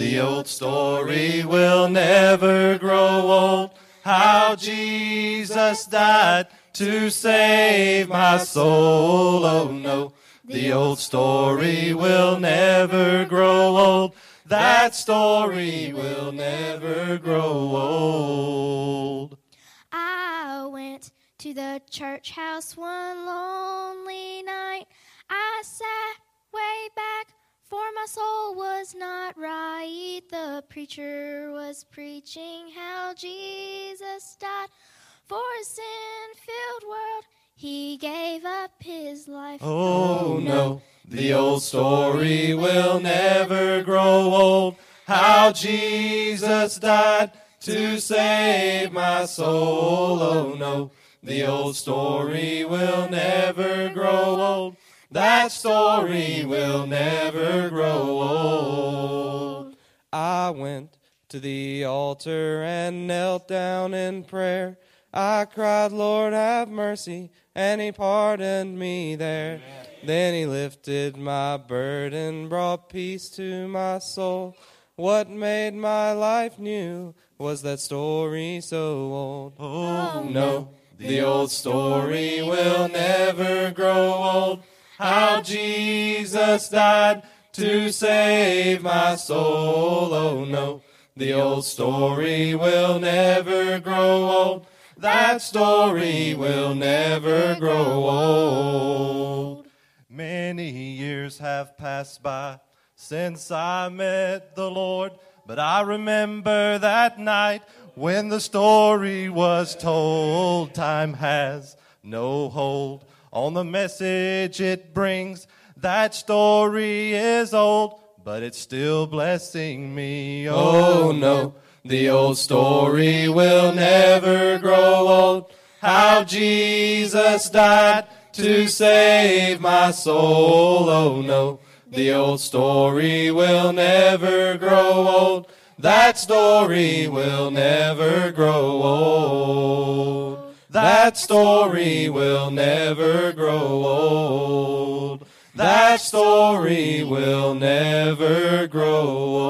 The old story will never grow old. How Jesus died to save my soul. Oh no, the old story will never grow old. That story will never grow old. I went to the church house one lonely night. I sat way back, for my soul was not The preacher was preaching how Jesus died for a sin filled world. He gave up his life. Oh, oh no, the old story will never grow old. How Jesus died to save my soul. Oh no, the old story will never grow old. That story will never grow old. I went to the altar and knelt down in prayer. I cried, Lord, have mercy, and he pardoned me there. Then he lifted my burden, brought peace to my soul. What made my life new was that story so old. Oh, oh no, the old story will never grow old. How Jesus died to save my soul. Oh no, the old story will never grow old. That story will never grow old. Many years have passed by since I met the Lord, but I remember that night when the story was told. Time has no hold on the message it brings. That story is old, but it's still blessing me. Oh, oh no, the old story will never grow old. How Jesus died to save my soul. Oh no, the old story will never grow old. That story will never grow old. That story will never grow old. That story will never grow old.